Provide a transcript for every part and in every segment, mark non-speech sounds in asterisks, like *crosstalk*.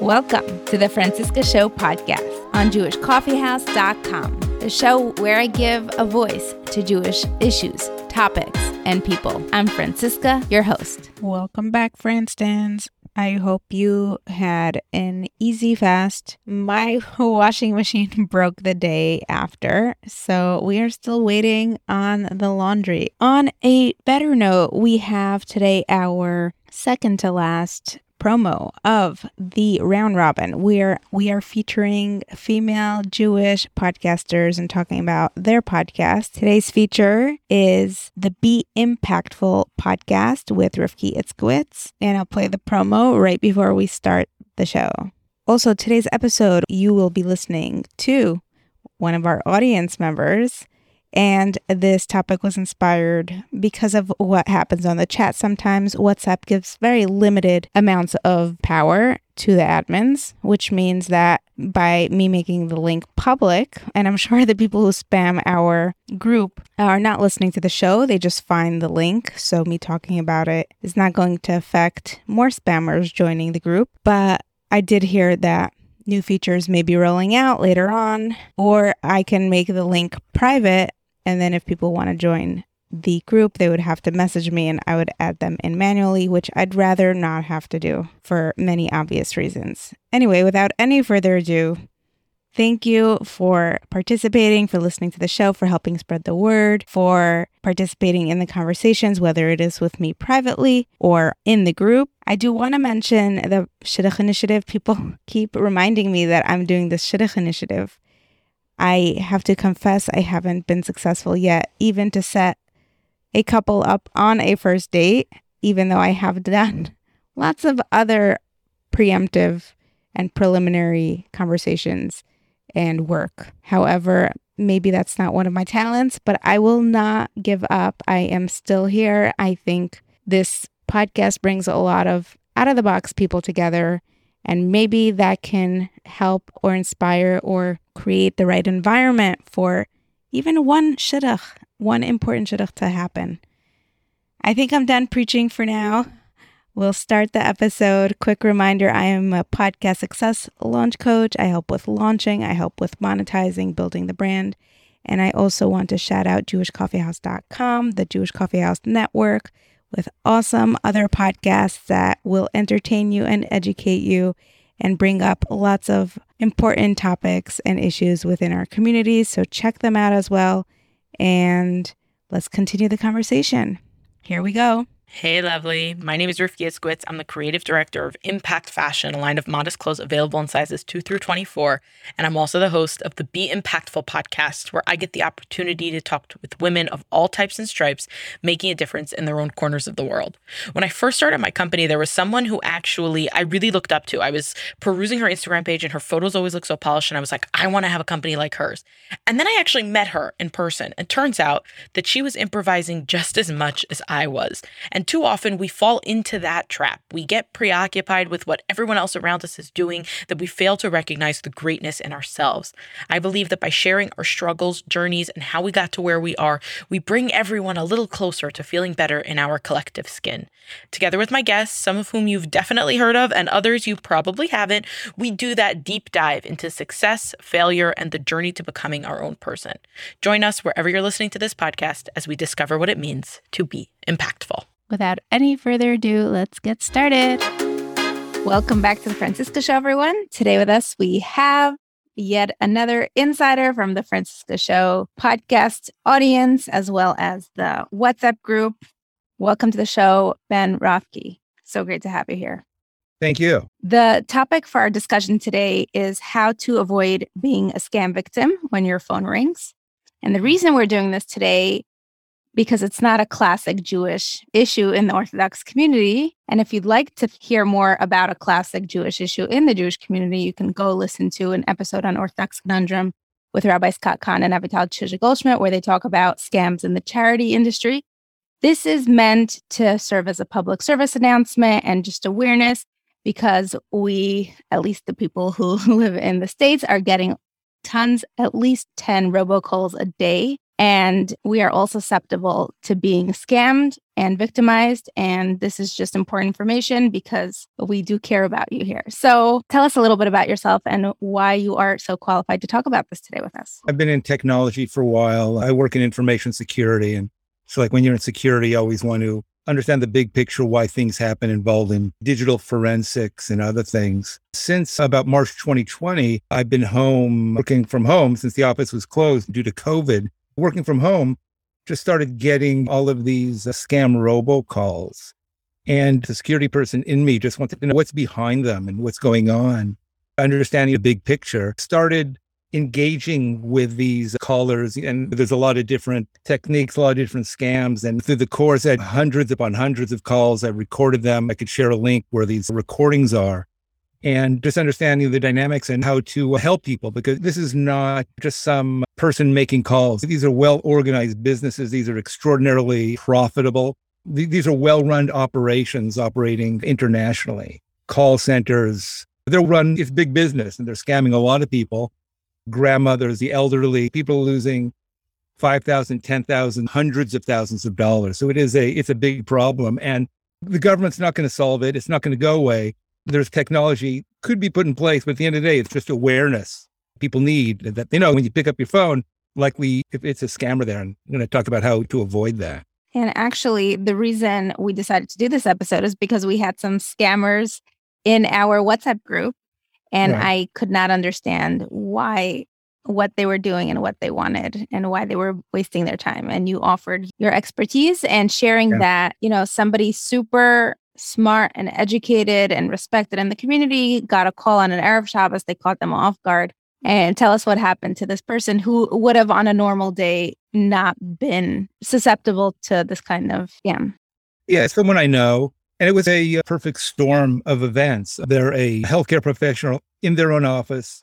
Welcome to the Franciska Show podcast on JewishCoffeehouse.com, the show where I give a voice to Jewish issues, topics, and people. I'm Franciska, your host. Welcome back, Franstans. I hope you had an easy fast. My *laughs* washing machine *laughs* broke the day after, so we are still waiting on the laundry. On a better note, we have today our second to last promo of the round robin where we are featuring female Jewish podcasters and talking about their podcast. Today's feature is the Be Impactful podcast with Rivki Itzkowitz, and I'll play the promo right before we start the show. Also, today's episode, you will be listening to one of our audience members and this topic was inspired because of what happens on the chat. Sometimes WhatsApp gives very limited amounts of power to the admins, which means that by me making the link public, and I'm *laughs* sure the people who spam our group are not listening to the show, they just find the link. So, me talking about it is not going to affect more spammers joining the group. But I did hear that new features may be rolling out later on, or I can make the link private and then if people want to join the group, they would have to message me and I would add them in manually, which I'd rather not have to do for many obvious reasons. Anyway, without any further ado, thank you for participating, for listening to the show, for helping spread the word, for participating in the conversations, whether it is with me privately or in the group. I do want to mention the Shidduch Initiative. People *laughs* keep reminding me that I'm doing this Shidduch Initiative. I have to confess, I haven't been successful yet, even to set a couple up on a first date, even though I have done *laughs* lots of other preemptive and preliminary conversations and work. However, maybe that's not one of my talents, but I will not give up. I am still here. I think this podcast brings a lot of out of the box people together and maybe that can help or inspire or create the right environment for even one shidduch, one important shidduch to happen. I think I'm done preaching for now. We'll start the episode. Quick reminder I am a podcast success launch coach. I help with launching, I help with monetizing, building the brand. And I also want to shout out JewishCoffeehouse.com, the Jewish Coffee House Network, with awesome other podcasts that will entertain you and educate you and bring up lots of important topics and issues within our communities. So check them out as well. And let's continue the conversation. Here we go. Hey, lovely. My name is Rivki Itzkowitz. I'm the creative director of Impact Fashion, a line of modest clothes available in sizes 2 through 24. And I'm also the host of the Be Impactful podcast, where I get the opportunity to talk with women of all types and stripes, making a difference in their own corners of the world. When I first started my company, there was someone who actually I really looked up to. I was perusing her Instagram page, and her photos always look so polished. And I was like, I want to have a company like hers. And then I actually met her in person. And turns out that she was improvising just as much as I was. And and too often we fall into that trap. We get preoccupied with what everyone else around us is doing that we fail to recognize the greatness in ourselves. I believe that by sharing our struggles, journeys, and how we got to where we are, we bring everyone a little closer to feeling better in our collective skin. Together with my guests, some of whom you've definitely heard of and others you probably haven't, we do that deep dive into success, failure, and the journey to becoming our own person. Join us wherever you're listening to this podcast as we discover what it means to be impactful. Without any further ado, let's get started. Welcome back to the Franciska Show, everyone. Today with us, we have yet another insider from the Franciska Show podcast audience, as well as the WhatsApp group. Welcome to the show, Ben Rothke. So great to have you here. Thank you. The topic for our discussion today is how to avoid being a scam victim when your phone rings. And the reason we're doing this today because it's not a classic Jewish issue in the Orthodox community. And if you'd like to hear more about a classic Jewish issue in the Jewish community, you can go listen to an episode on Orthodox Conundrum with Rabbi Scott Kahn and Avital Chizhik-Goldschmidt, where they talk about scams in the charity industry. This is meant to serve as a public service announcement and just awareness because we, at least the people who *laughs* live in the States, are getting tons, at least 10 robocalls a day And we are all susceptible to being scammed and victimized. And this is just important information because we do care about you here. So tell us a little bit about yourself and why you are so qualified to talk about this today with us. I've been in technology for a while. I work in information security. And so, like, when you're in security, you always want to understand the big picture, why things happen involved in digital forensics and other things. Since about March 2020, I've been home working from home since the office was closed due to COVID working from home, just started getting all of these uh, scam robocalls. And the security person in me just wanted to know what's behind them and what's going on. Understanding the big picture, started engaging with these callers. And there's a lot of different techniques, a lot of different scams. And through the course, I had hundreds upon hundreds of calls. I recorded them. I could share a link where these recordings are and just understanding the dynamics and how to uh, help people because this is not just some person making calls. These are well organized businesses. These are extraordinarily profitable. These are well run operations operating internationally. Call centers, they're run, it's big business and they're scamming a lot of people. Grandmothers, the elderly, people losing 5,000, 10,000, hundreds of thousands of dollars. So it is a, it's a big problem and the government's not going to solve it. It's not going to go away there's technology could be put in place, but at the end of the day, it's just awareness people need that they know when you pick up your phone, likely if it's a scammer there. And I'm going to talk about how to avoid that. And actually, the reason we decided to do this episode is because we had some scammers in our WhatsApp group, and. I could not understand why what they were doing and what they wanted and why they were wasting their time and you offered your expertise and sharing yeah. that you know somebody super smart and educated and respected in the community got a call on an Erev Shabbos. They caught them off guard and tell us what happened to this person who would have on a normal day not been susceptible to this kind of scam. Yeah, someone I know. And it was a uh, perfect storm of events. They're a healthcare professional in their own office.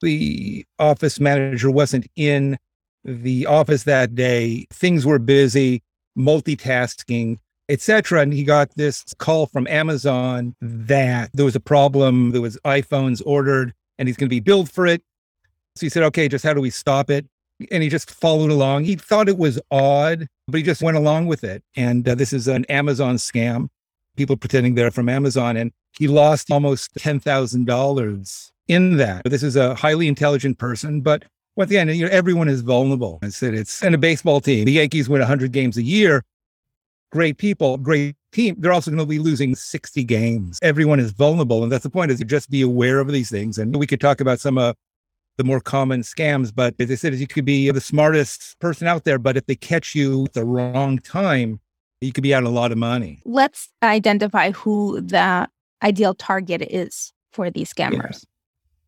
The office manager wasn't in the office that day. Things were busy, multitasking etc. And he got this call from Amazon that there was a problem. There was iPhones ordered and he's going to be billed for it. So he said, okay, just how do we stop it? And he just followed along. He thought it was odd, but he just went along with it. And uh, this is an Amazon scam. People pretending they're from Amazon. And he lost almost $10,000 in that. This is a highly intelligent person, but once again, you know, everyone is vulnerable. I said it's in a baseball team. The Yankees win 100 games a year great people, great team, they're also going to be losing 60 games. Everyone is vulnerable. And that's the point is to just be aware of these things. And we could talk about some of the more common scams, but as I said, you could be the smartest person out there, but if they catch you at the wrong time, you could be out a lot of money. Let's identify who the ideal target is for these scammers.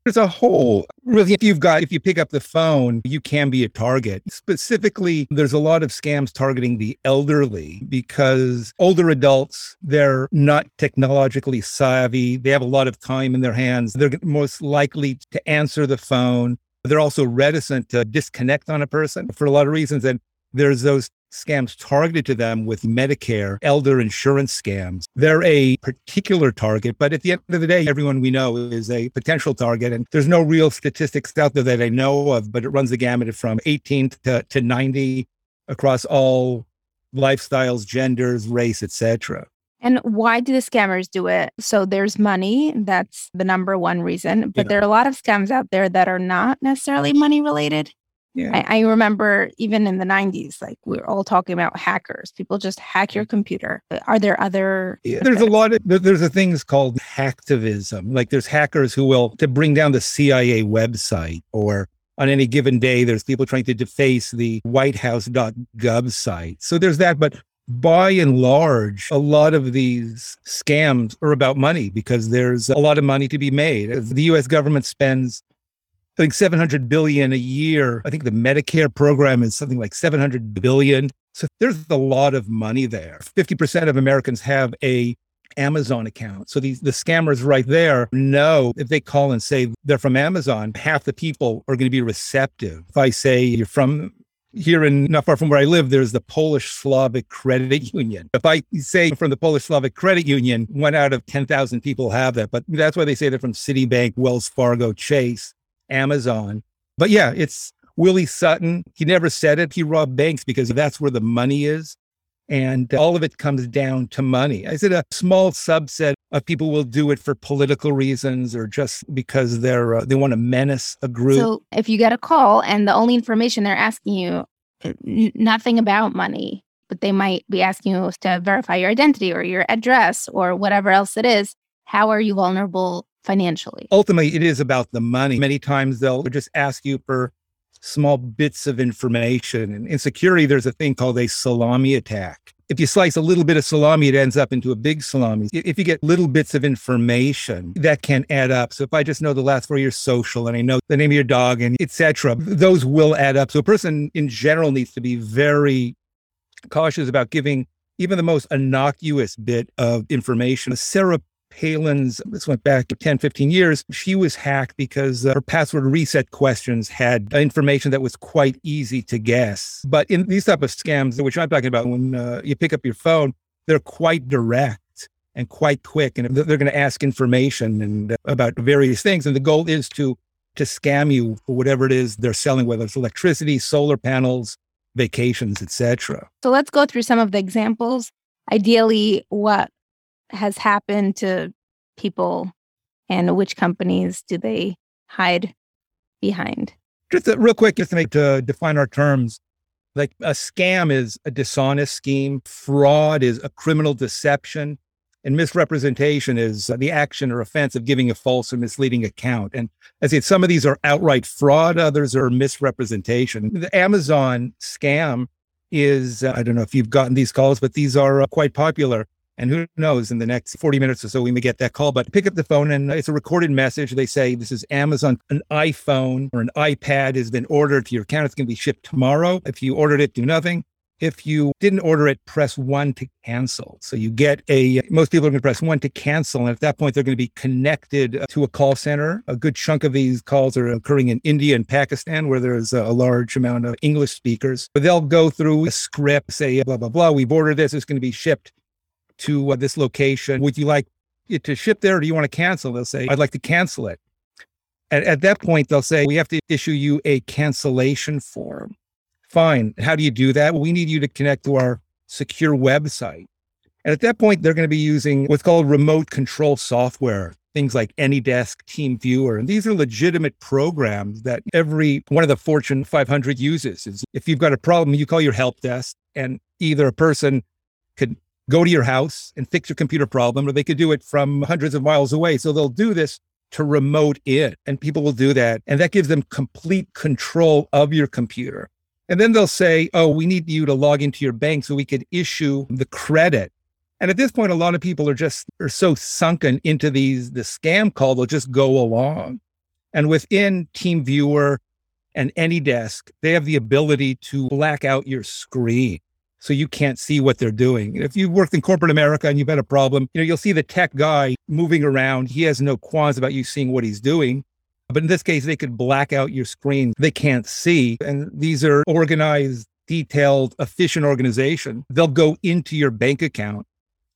There's a whole really if you've got if you pick up the phone, you can be a target. Specifically, there's a lot of scams targeting the elderly because older adults, they're not technologically savvy. They have a lot of time in their hands. They're most likely to answer the phone. They're also reticent to disconnect on a person for a lot of reasons. And there's those scams targeted to them with Medicare, elder insurance scams. They're a particular target, but at the end of the day, everyone we know is a potential target. And there's no real statistics out there that I know of, but it runs the gamut from 18 to, to 90 across all lifestyles, genders, race, etc. And why do the scammers do it? So there's money. That's the number one reason. But yeah. there are a lot of scams out there that are not necessarily money related. Yeah. I, I, remember even in the 90s, like we are all talking about hackers. People just hack your mm. computer. Uh, are there other? Yeah, there's a lot of, there's a things called hacktivism. Like there's hackers who will, to bring down the CIA website or on any given day, there's people trying to deface the whitehouse.gov site. So there's that. But by and large, a lot of these scams are about money because there's a lot of money to be made. The US government spends I think 700 billion a year. I think the Medicare program is something like 700 billion. So there's a lot of money there. 50% of Americans have a Amazon account. So these the scammers right there know if they call and say they're from Amazon, half the people are going to be receptive. If I say you're from here in not far from where I live, there's the Polish Slavic Credit Union. If I say from the Polish Slavic Credit Union, one out of 10,000 people have that. But that's why they say they're from Citibank, Wells Fargo, Chase. Amazon. But yeah, it's Willie Sutton, he never said it. He robbed banks because that's where the money is. And all of it comes down to money. I said a small subset of people will do it for political reasons or just because they're uh, they want to menace a group. So if you get a call and the only information they're asking you, n- nothing about money, but they might be asking you to verify your identity or your address or whatever else it is, how are you vulnerable financially? Ultimately, it is about the money. Many times they'll just ask you for small bits of information. And in security, there's a thing called a salami attack. If you slice a little bit of salami, it ends up into a big salami. If you get little bits of information, that can add up. So if I just know the last four your social and I know the name of your dog and etc., those will add up. So a person in general needs to be very cautious about giving even the most innocuous bit of information. Sarah Palin's, this went back 10, 15 years, she was hacked because her password reset questions had information that was quite easy to guess. But in these type of scams, which I'm talking about, when uh, you pick up your phone, they're quite direct and quite quick, and they're going to ask information and uh, about various things. And the goal is to to scam you for whatever it is they're selling, whether it's electricity, solar panels, vacations, etc. So let's go through some of the examples. Ideally, what has happened to people and which companies do they hide behind? Just real quick, just to make to define our terms, like a scam is a dishonest scheme, fraud is a criminal deception, and misrepresentation is the action or offense of giving a false or misleading account. And as I said, some of these are outright fraud, others are misrepresentation. The Amazon scam is, uh, I don't know if you've gotten these calls, but these are uh, quite popular. And who knows, in the next 40 minutes or so, we may get that call. But pick up the phone and it's a recorded message. They say, This is Amazon. An iPhone or an iPad has been ordered to your account. It's going to be shipped tomorrow. If you ordered it, do nothing. If you didn't order it, press one to cancel. So you get a, most people are going to press one to cancel. And at that point, they're going to be connected uh, to a call center. A good chunk of these calls are occurring in India and Pakistan, where there's a large amount of English speakers. But they'll go through a script, say, blah, blah, blah. We've ordered this. It's going to be shipped to uh, this location. Would you like it to ship there or do you want to cancel? They'll say, I'd like to cancel it. And at that point, they'll say, we have to issue you a cancellation form. Fine. How do you do that? Well, we need you to connect to our secure website. And at that point, they're going to be using what's called remote control software, things like AnyDesk, TeamViewer. And these are legitimate programs that every one of the Fortune 500 uses. If you've got a problem, you call your help desk and either a person could go to your house and fix your computer problem, or they could do it from hundreds of miles away. So they'll do this to remote it, and people will do that. And that gives them complete control of your computer. And then they'll say, oh, we need you to log into your bank so we could issue the credit. And at this point, a lot of people are just are so sunken into these the scam call, they'll just go along. And within TeamViewer and AnyDesk, they have the ability to black out your screen so you can't see what they're doing. If you've worked in corporate America and you've had a problem, you know, you'll see the tech guy moving around. He has no qualms about you seeing what he's doing. But in this case, they could black out your screen. They can't see. And these are organized, detailed, efficient organization. They'll go into your bank account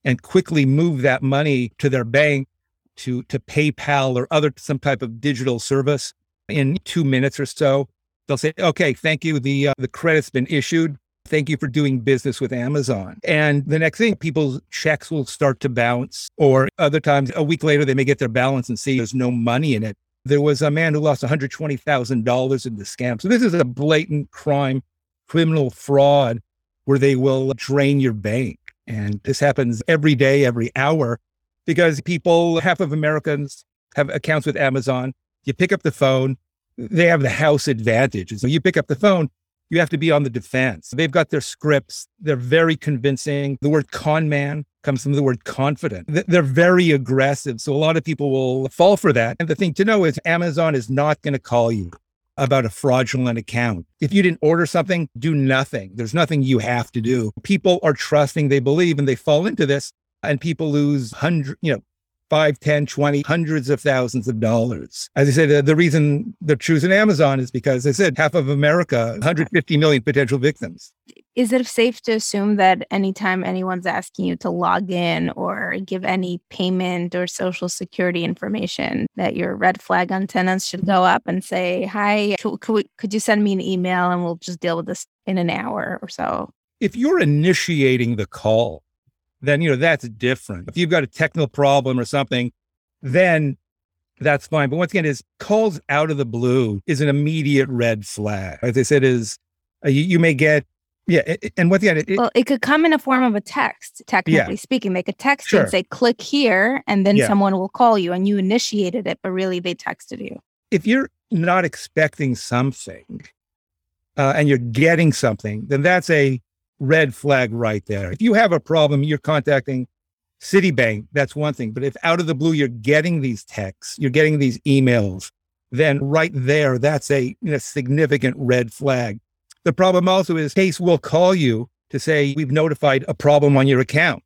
and quickly move that money to their bank to, to PayPal or other some type of digital service in two minutes or so. They'll say, okay, thank you. The, uh, the credit's been issued Thank you for doing business with Amazon. And the next thing, people's checks will start to bounce, or other times, a week later, they may get their balance and see there's no money in it. There was a man who lost $120,000 in the scam. So this is a blatant crime, criminal fraud where they will drain your bank. And this happens every day, every hour, because people, half of Americans have accounts with Amazon. You pick up the phone, they have the house advantage. And so you pick up the phone, you have to be on the defense. They've got their scripts. They're very convincing. The word con man comes from the word confident. They're very aggressive. So a lot of people will fall for that. And the thing to know is Amazon is not going to call you about a fraudulent account. If you didn't order something, do nothing. There's nothing you have to do. People are trusting, they believe, and they fall into this. And people lose hundred, you know, five, 10, 20, hundreds of thousands of dollars. As I said, the, the reason they're choosing Amazon is because I said half of America, 150 million potential victims. Is it safe to assume that anytime anyone's asking you to log in or give any payment or social security information, that your red flag antennas should go up and say, Hi, could, we, could you send me an email and we'll just deal with this in an hour or so? If you're initiating the call, then, you know, that's different. If you've got a technical problem or something, then that's fine. But once again, is calls out of the blue is an immediate red flag. As I said, is uh, you, you may get yeah, it, and what the it, well, it could come in a form of a text. Technically yeah. speaking, they could text sure. you and say, "Click here," and then yeah. someone will call you, and you initiated it, but really they texted you. If you're not expecting something, uh, and you're getting something, then that's a red flag right there. If you have a problem, you're contacting Citibank. That's one thing. But if out of the blue you're getting these texts, you're getting these emails, then right there, that's a significant red flag. The problem also is Chase will call you to say, we've notified a problem on your account.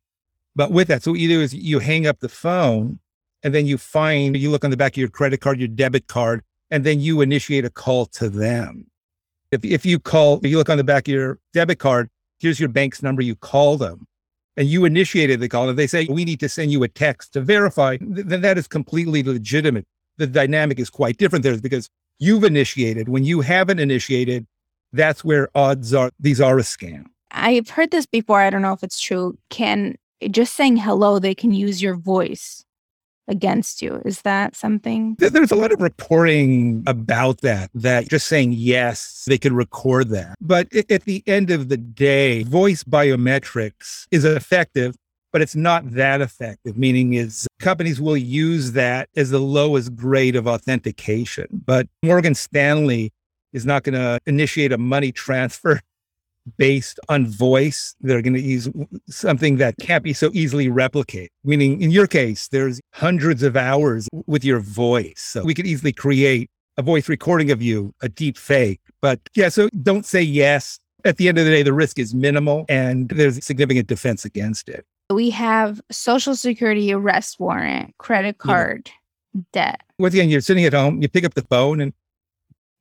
But with that, so what you do is you hang up the phone and then you find, you look on the back of your credit card, your debit card, and then you initiate a call to them. If, if you call, if you look on the back of your debit card, here's your bank's number, you call them and you initiated the call and they say, we need to send you a text to verify, then that is completely legitimate. The dynamic is quite different there because you've initiated. When you haven't initiated, that's where odds are these are a scam. I've heard this before. I don't know if it's true. Can just saying hello, they can use your voice against you. Is that something? There's a lot of reporting about that, that just saying yes, they can record that. But at the end of the day, voice biometrics is effective, but it's not that effective, meaning is companies will use that as the lowest grade of authentication. But Morgan Stanley is not going to initiate a money transfer based on voice. They're going to use something that can't be so easily replicated. Meaning, in your case, there's hundreds of hours with your voice. So we could easily create a voice recording of you, a deep fake. But yeah, so don't say yes. At the end of the day, the risk is minimal and there's significant defense against it. We have social security arrest warrant, credit card, yeah. debt. Once again, you're sitting at home, you pick up the phone and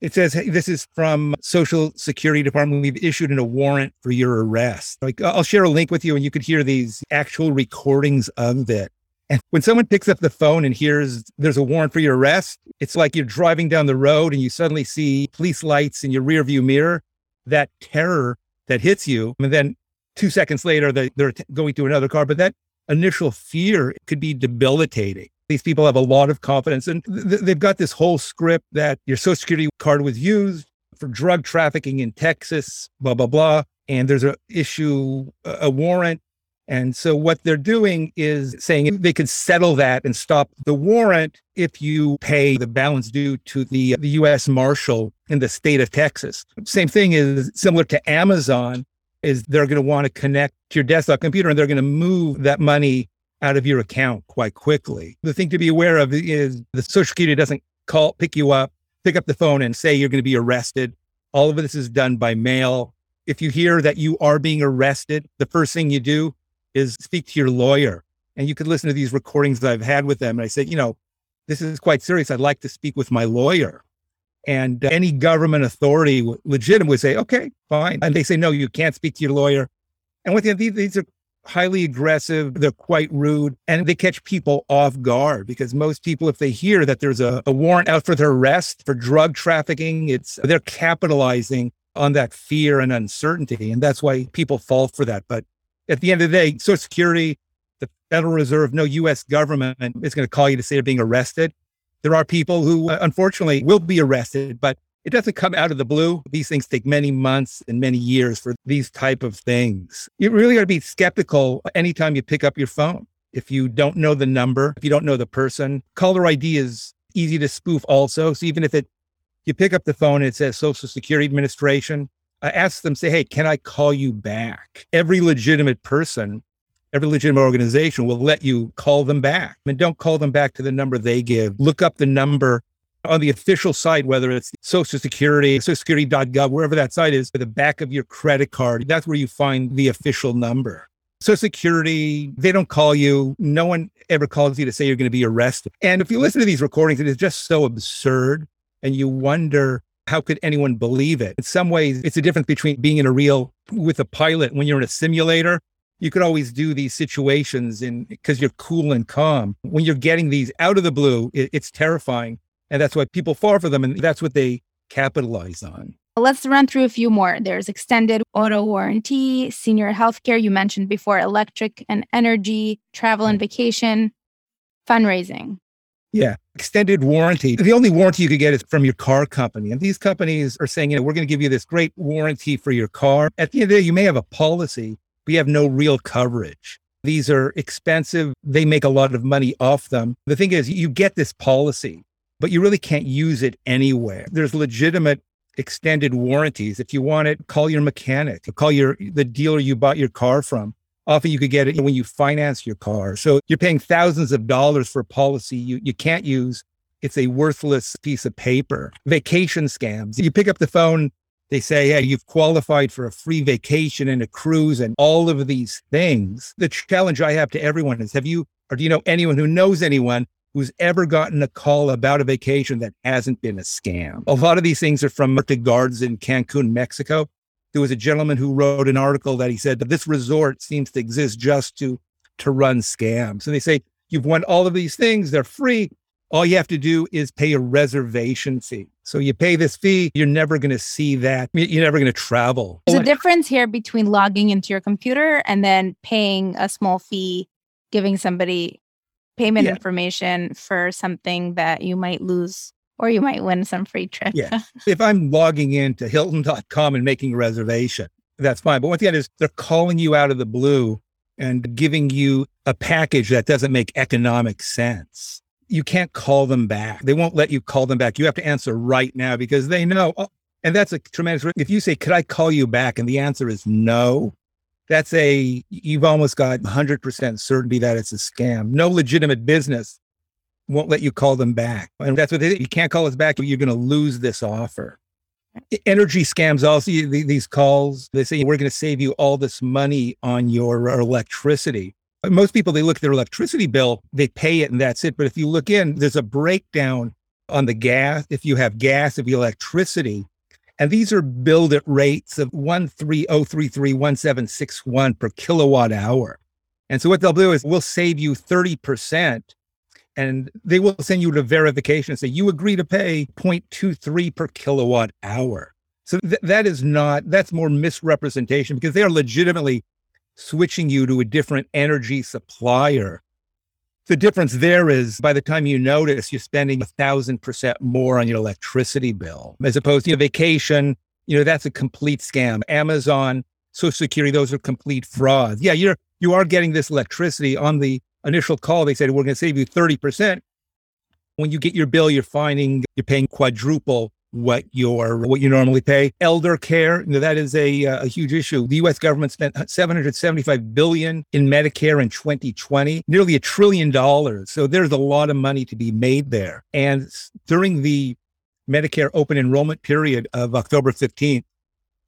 it says, hey, this is from Social Security Department. We've issued a warrant for your arrest. Like, I'll share a link with you and you could hear these actual recordings of it. And when someone picks up the phone and hears there's a warrant for your arrest, it's like you're driving down the road and you suddenly see police lights in your rearview mirror, that terror that hits you. And then two seconds later, they're going to another car. But that initial fear could be debilitating. These people have a lot of confidence and th- they've got this whole script that your social security card was used for drug trafficking in Texas, blah, blah, blah. And there's a issue, a warrant. And so what they're doing is saying they can settle that and stop the warrant if you pay the balance due to the, the US Marshal in the state of Texas. Same thing is similar to Amazon is they're going to want to connect to your desktop computer and they're going to move that money out of your account quite quickly. The thing to be aware of is the Social Security doesn't call, pick you up, pick up the phone and say you're going to be arrested. All of this is done by mail. If you hear that you are being arrested, the first thing you do is speak to your lawyer. And you could listen to these recordings that I've had with them. And I said, you know, this is quite serious. I'd like to speak with my lawyer. And uh, any government authority, legitimate, would say, okay, fine. And they say, no, you can't speak to your lawyer. And with these, these are highly aggressive. They're quite rude and they catch people off guard because most people, if they hear that there's a, a warrant out for their arrest for drug trafficking, it's they're capitalizing on that fear and uncertainty. And that's why people fall for that. But at the end of the day, Social Security, the Federal Reserve, no US government is going to call you to say they're being arrested. There are people who uh, unfortunately will be arrested, but it doesn't come out of the blue. These things take many months and many years for these type of things. You really got to be skeptical anytime you pick up your phone. If you don't know the number, if you don't know the person, caller ID is easy to spoof also. So even if it you pick up the phone and it says Social Security Administration, I ask them, say, hey, can I call you back? Every legitimate person, every legitimate organization will let you call them back. And don't call them back to the number they give. Look up the number on the official site, whether it's Social Security, socialsecurity.gov, wherever that site is, the back of your credit card, that's where you find the official number. Social Security, they don't call you. No one ever calls you to say you're going to be arrested. And if you listen to these recordings, it is just so absurd. And you wonder how could anyone believe it? In some ways, it's a difference between being in a real with a pilot when you're in a simulator. You could always do these situations in because you're cool and calm. When you're getting these out of the blue, it, it's terrifying. And that's why people fall for them. And that's what they capitalize on. Let's run through a few more. There's extended auto warranty, senior healthcare, you mentioned before, electric and energy, travel and vacation, fundraising. Yeah, extended warranty. The only warranty you could get is from your car company. And these companies are saying, you know, we're going to give you this great warranty for your car. At the end of the day, you may have a policy, but you have no real coverage. These are expensive. They make a lot of money off them. The thing is, you get this policy, but you really can't use it anywhere. There's legitimate extended warranties. If you want it, call your mechanic, call your the dealer you bought your car from. Often you could get it when you finance your car. So you're paying thousands of dollars for a policy you, you can't use. It's a worthless piece of paper. Vacation scams. You pick up the phone, they say, hey, you've qualified for a free vacation and a cruise and all of these things. The challenge I have to everyone is have you, or do you know anyone who knows anyone who's ever gotten a call about a vacation that hasn't been a scam. A lot of these things are from Marta Guards in Cancun, Mexico. There was a gentleman who wrote an article that he said that this resort seems to exist just to to run scams. And they say, you've won all of these things, they're free. All you have to do is pay a reservation fee. So you pay this fee, you're never going to see that. You're never going to travel. There's a difference here between logging into your computer and then paying a small fee, giving somebody payment yeah. information for something that you might lose or you might win some free trip. yeah. *laughs* If I'm logging into Hilton.com and making a reservation, that's fine. But what the other is they're calling you out of the blue and giving you a package that doesn't make economic sense. You can't call them back. They won't let you call them back. You have to answer right now because they know. Oh, and that's a tremendous. If you say, "Could I call you back?" and the answer is no, that's a you've almost got 100% certainty that it's a scam. No legitimate business won't let you call them back. And that's what they you can't call us back you're going to lose this offer. Energy scams also these calls they say we're going to save you all this money on your electricity. Most people they look at their electricity bill, they pay it and that's it, but if you look in there's a breakdown on the gas, if you have gas, if you electricity, and these are billed at rates of 130331761 per kilowatt hour. And so what they'll do is we'll save you 30% and they will send you to verification and say you agree to pay 0.23 per kilowatt hour. So th- that is not, that's more misrepresentation because they are legitimately switching you to a different energy supplier the difference there is by the time you notice, you're spending a thousand percent more on your electricity bill as opposed to you know, vacation. You know, that's a complete scam. Amazon, Social Security, those are complete frauds. Yeah, you're you are getting this electricity on the initial call. They said we're going to save you 30%. When you get your bill, you're finding you're paying quadruple what your what you normally pay. Elder care, that is a uh, a huge issue. The U.S. government spent 775 billion in Medicare in 2020, nearly a trillion dollars. So there's a lot of money to be made there. And during the Medicare open enrollment period of October 15th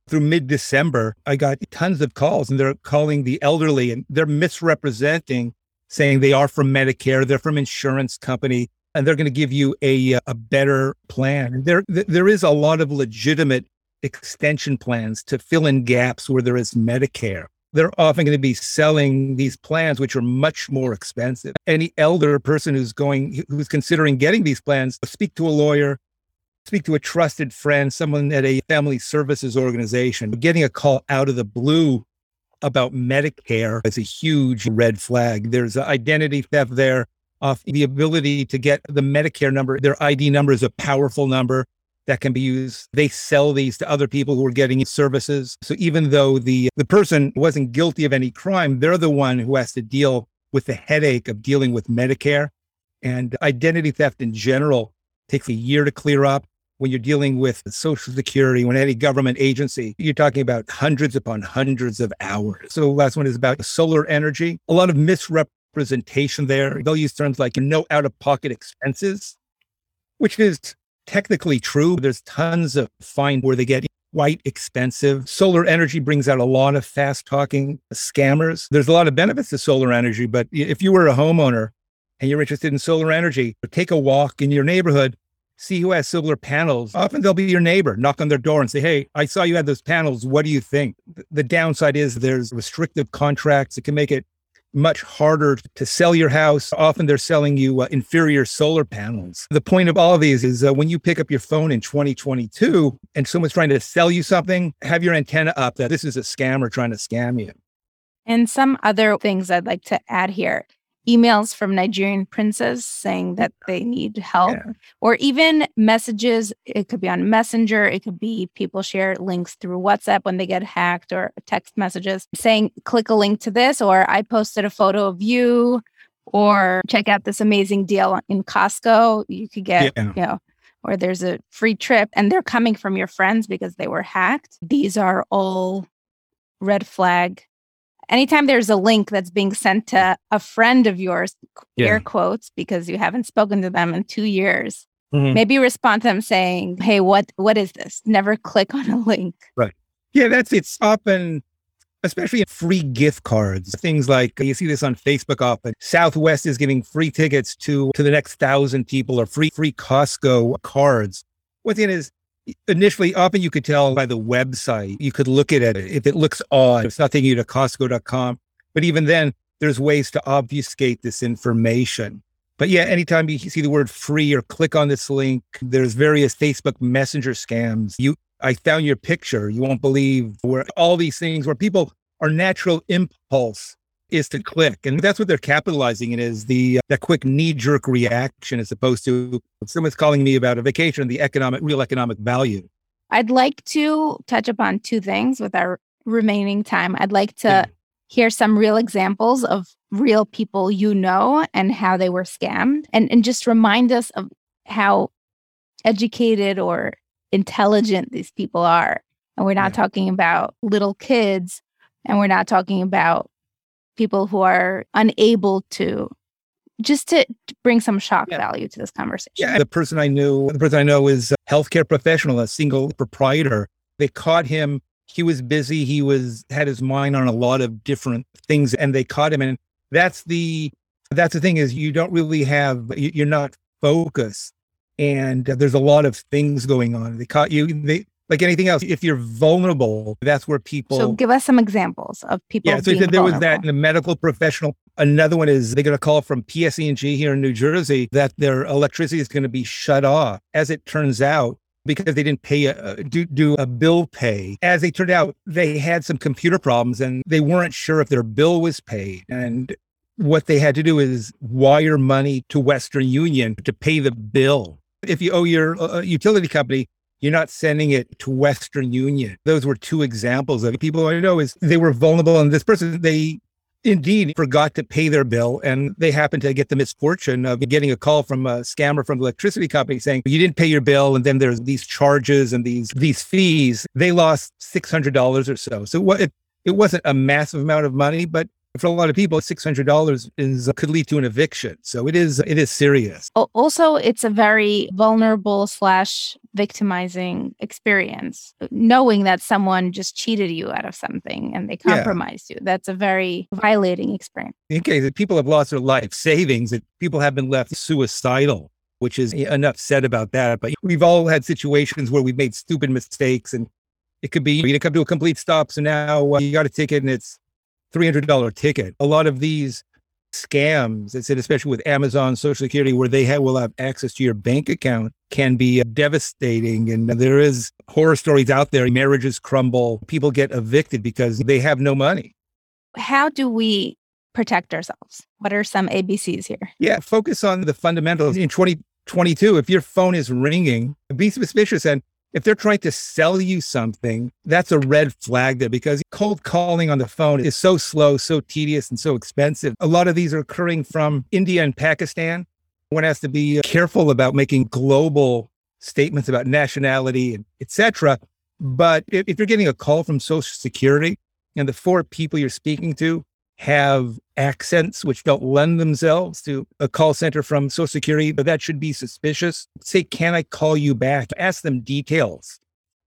through mid December, I got tons of calls, and they're calling the elderly, and they're misrepresenting, saying they are from Medicare, they're from insurance company and they're going to give you a uh, a better plan. There there is a lot of legitimate extension plans to fill in gaps where there is Medicare. They're often going to be selling these plans, which are much more expensive. Any elder person who's going, who's considering getting these plans, speak to a lawyer, speak to a trusted friend, someone at a family services organization. Getting a call out of the blue about Medicare is a huge red flag. There's identity theft there of the ability to get the Medicare number. Their ID number is a powerful number that can be used. They sell these to other people who are getting services. So even though the the person wasn't guilty of any crime, they're the one who has to deal with the headache of dealing with Medicare and identity theft in general takes a year to clear up. When you're dealing with Social Security, when any government agency, you're talking about hundreds upon hundreds of hours. So the last one is about solar energy. A lot of misrep representation there. They'll use terms like no out of pocket expenses, which is technically true. There's tons of fine where they get quite expensive. Solar energy brings out a lot of fast talking scammers. There's a lot of benefits to solar energy, but if you were a homeowner and you're interested in solar energy, take a walk in your neighborhood see who has solar panels. Often they'll be your neighbor, knock on their door and say, Hey, I saw you had those panels. What do you think? The downside is there's restrictive contracts. It can make it much harder to sell your house. Often they're selling you uh, inferior solar panels. The point of all of these is uh, when you pick up your phone in 2022 and someone's trying to sell you something, have your antenna up that this is a scammer trying to scam you. And some other things I'd like to add here emails from Nigerian princes saying that they need help, yeah. or even messages. It could be on Messenger, it could be people share links through WhatsApp when they get hacked, or text messages saying, click a link to this, or I posted a photo of you, or check out this amazing deal in Costco. You could get, yeah. you know, or there's a free trip, and they're coming from your friends because they were hacked. These are all red flag anytime there's a link that's being sent to a friend of yours, yeah. air quotes, because you haven't spoken to them in two years, mm-hmm. maybe respond to them saying, Hey, what what is this? Never click on a link. Right. Yeah, that's it's often especially free gift cards things like you see this on facebook often southwest is giving free tickets to to the next thousand people or free free costco cards what it is initially, often you could tell by the website, you could look at it. If it looks odd, it's not taking you to Costco.com. But even then, there's ways to obfuscate this information. But yeah, anytime you see the word free or click on this link, there's various Facebook Messenger scams. You, I found your picture. You won't believe where all these things where people are natural impulse is to click. And that's what they're capitalizing in is the uh, that quick knee jerk reaction as opposed to someone's calling me about a vacation, the economic, real economic value. I'd like to touch upon two things with our remaining time. I'd like to yeah. hear some real examples of real people you know and how they were scammed and, and just remind us of how educated or intelligent these people are. And we're not yeah. talking about little kids and we're not talking about people who are unable to just to bring some shock yeah. value to this conversation. Yeah, the person I knew, the person I know is a healthcare professional, a single proprietor. They caught him. He was busy. He was had his mind on a lot of different things, and they caught him. And that's the that's the thing is you don't really have you're not focused, and uh, there's a lot of things going on. They caught you. They like anything else, if you're vulnerable, that's where people. So give us some examples of people. Yeah, so there vulnerable. was that in a medical professional. Another one is they got a call from PSE&G here in New Jersey that their electricity is going to be shut off. As it turns out, because they didn't pay a, do, do a bill pay. As it turned out, they had some computer problems and they weren't sure if their bill was paid. And what they had to do is wire money to Western Union to pay the bill. If you owe your uh, utility company you're not sending it to Western Union. Those were two examples of people I know is they were vulnerable. And this person, they indeed forgot to pay their bill. And they happened to get the misfortune of getting a call from a scammer from the electricity company saying, you didn't pay your bill. And then there's these charges and these, these fees. They lost $600 or so. So it, it wasn't a massive amount of money, but for a lot of people, six hundred dollars is could lead to an eviction. So it is it is serious. Also, it's a very vulnerable slash victimizing experience, knowing that someone just cheated you out of something and they compromised yeah. you. That's a very violating experience. In case that people have lost their life savings, that people have been left suicidal which is enough said about that. But we've all had situations where we've made stupid mistakes and it could be you to come to a complete stop. So now uh, you got a ticket and it's $300 ticket. A lot of these scams, I said, especially with Amazon Social Security, where they have, will have access to your bank account, can be uh, devastating. And there is horror stories out there. Marriages crumble. People get evicted because they have no money. How do we protect ourselves? What are some ABCs here? Yeah, focus on the fundamentals. In 2022, if your phone is ringing, be suspicious and if they're trying to sell you something, that's a red flag there because cold calling on the phone is so slow, so tedious, and so expensive. A lot of these are occurring from India and Pakistan. One has to be uh, careful about making global statements about nationality and etc. But if you're getting a call from Social Security and the four people you're speaking to have accents which don't lend themselves to a call center from Social Security, but that should be suspicious. Say, can I call you back? Ask them details.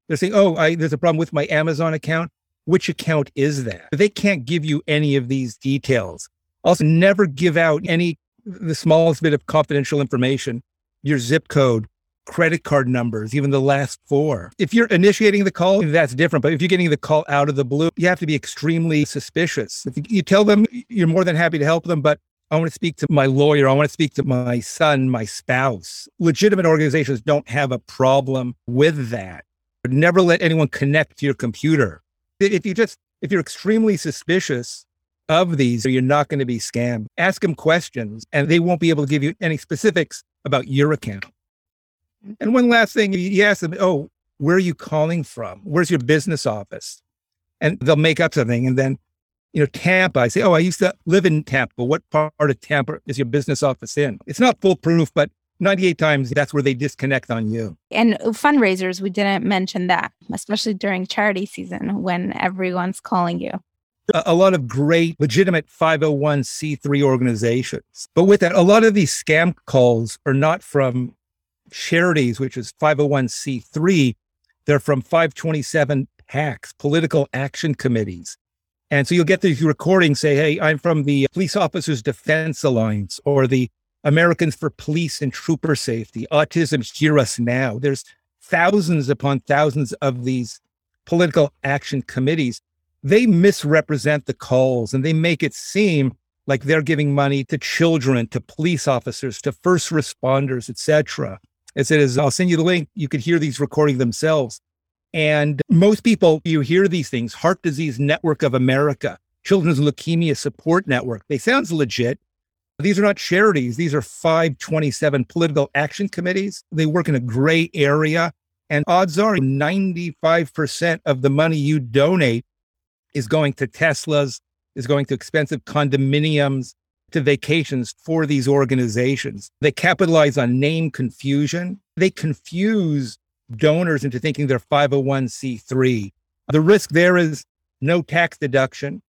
They're saying, oh, I, there's a problem with my Amazon account. Which account is that? They can't give you any of these details. Also, never give out any, the smallest bit of confidential information, your zip code, credit card numbers, even the last four. If you're initiating the call, that's different. But if you're getting the call out of the blue, you have to be extremely suspicious. If you tell them you're more than happy to help them, but I want to speak to my lawyer. I want to speak to my son, my spouse. Legitimate organizations don't have a problem with that. Never let anyone connect to your computer. If you just, if you're extremely suspicious of these, you're not going to be scammed. Ask them questions and they won't be able to give you any specifics about your account. And one last thing, you ask them, oh, where are you calling from? Where's your business office? And they'll make up something. And then, you know, Tampa, I say, oh, I used to live in Tampa. What part of Tampa is your business office in? It's not foolproof, but 98 times that's where they disconnect on you. And fundraisers, we didn't mention that, especially during charity season when everyone's calling you. A, a lot of great, legitimate 501c3 organizations. But with that, a lot of these scam calls are not from charities, which is 501c3. They're from 527 PACs, political action committees. And so you'll get these recordings say, Hey, I'm from the Police Officers Defense Alliance or the Americans for Police and Trooper Safety, Autism Hear Us Now. There's thousands upon thousands of these political action committees. They misrepresent the calls and they make it seem like they're giving money to children, to police officers, to first responders, etc. It says, I'll send you the link. You could hear these recording themselves. And most people, you hear these things, Heart Disease Network of America, Children's Leukemia Support Network. They sounds legit. These are not charities. These are 527 political action committees. They work in a gray area. And odds are 95% of the money you donate is going to Teslas, is going to expensive condominiums, to vacations for these organizations. They capitalize on name confusion. They confuse donors into thinking they're 501c3. The risk there is no tax deduction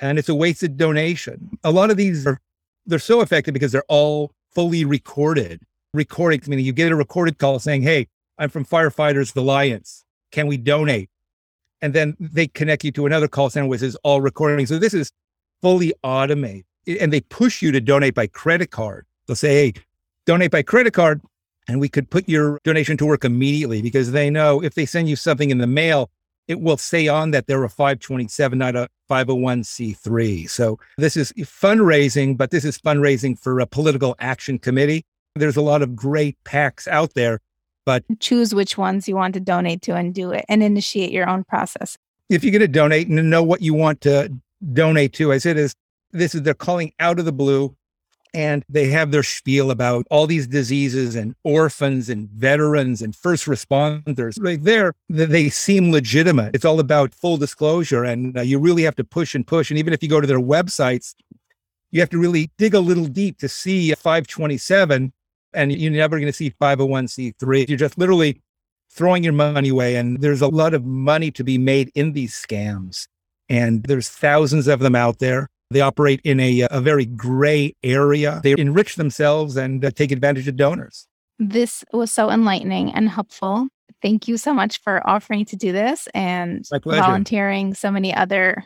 and it's a wasted donation. A lot of these are they're so effective because they're all fully recorded. Recording meaning you get a recorded call saying, "Hey, I'm from Firefighters Alliance. Can we donate?" And then they connect you to another call center which is all recording. So this is fully automated and they push you to donate by credit card. They'll say, hey, donate by credit card, and we could put your donation to work immediately because they know if they send you something in the mail, it will say on that they're a 527, not a 501c3. So this is fundraising, but this is fundraising for a political action committee. There's a lot of great PACs out there, but choose which ones you want to donate to and do it and initiate your own process. If you're going to donate and know what you want to donate to, as it is this is they're calling out of the blue and they have their spiel about all these diseases and orphans and veterans and first responders right there they seem legitimate. It's all about full disclosure and uh, you really have to push and push and even if you go to their websites you have to really dig a little deep to see 527 and you're never going to see 501c3 you're just literally throwing your money away and there's a lot of money to be made in these scams and there's thousands of them out there they operate in a, a very gray area. They enrich themselves and uh, take advantage of donors. This was so enlightening and helpful. Thank you so much for offering to do this and volunteering so many other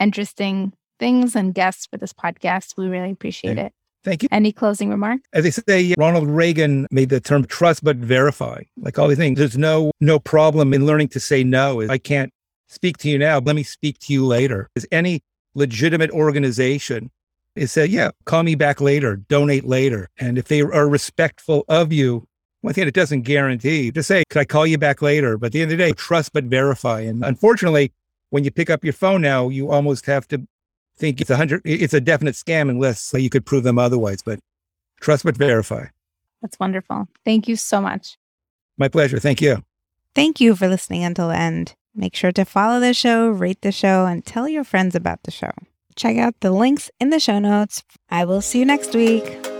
interesting things and guests for this podcast. We really appreciate it. Thank you. Any closing remarks? As they say, Ronald Reagan made the term trust but verify. Like all these things, there's no no problem in learning to say no. I can't speak to you now. Let me speak to you later. Is any legitimate organization is say, yeah, call me back later, donate later. And if they are respectful of you, one thing it doesn't guarantee, to say, could I call you back later? But at the end of the day, trust but verify. And unfortunately, when you pick up your phone now, you almost have to think it's a hundred, it's a definite scam unless uh, you could prove them otherwise. But trust but verify. That's wonderful. Thank you so much. My pleasure. Thank you. Thank you for listening until the end. Make sure to follow the show, rate the show, and tell your friends about the show. Check out the links in the show notes. I will see you next week.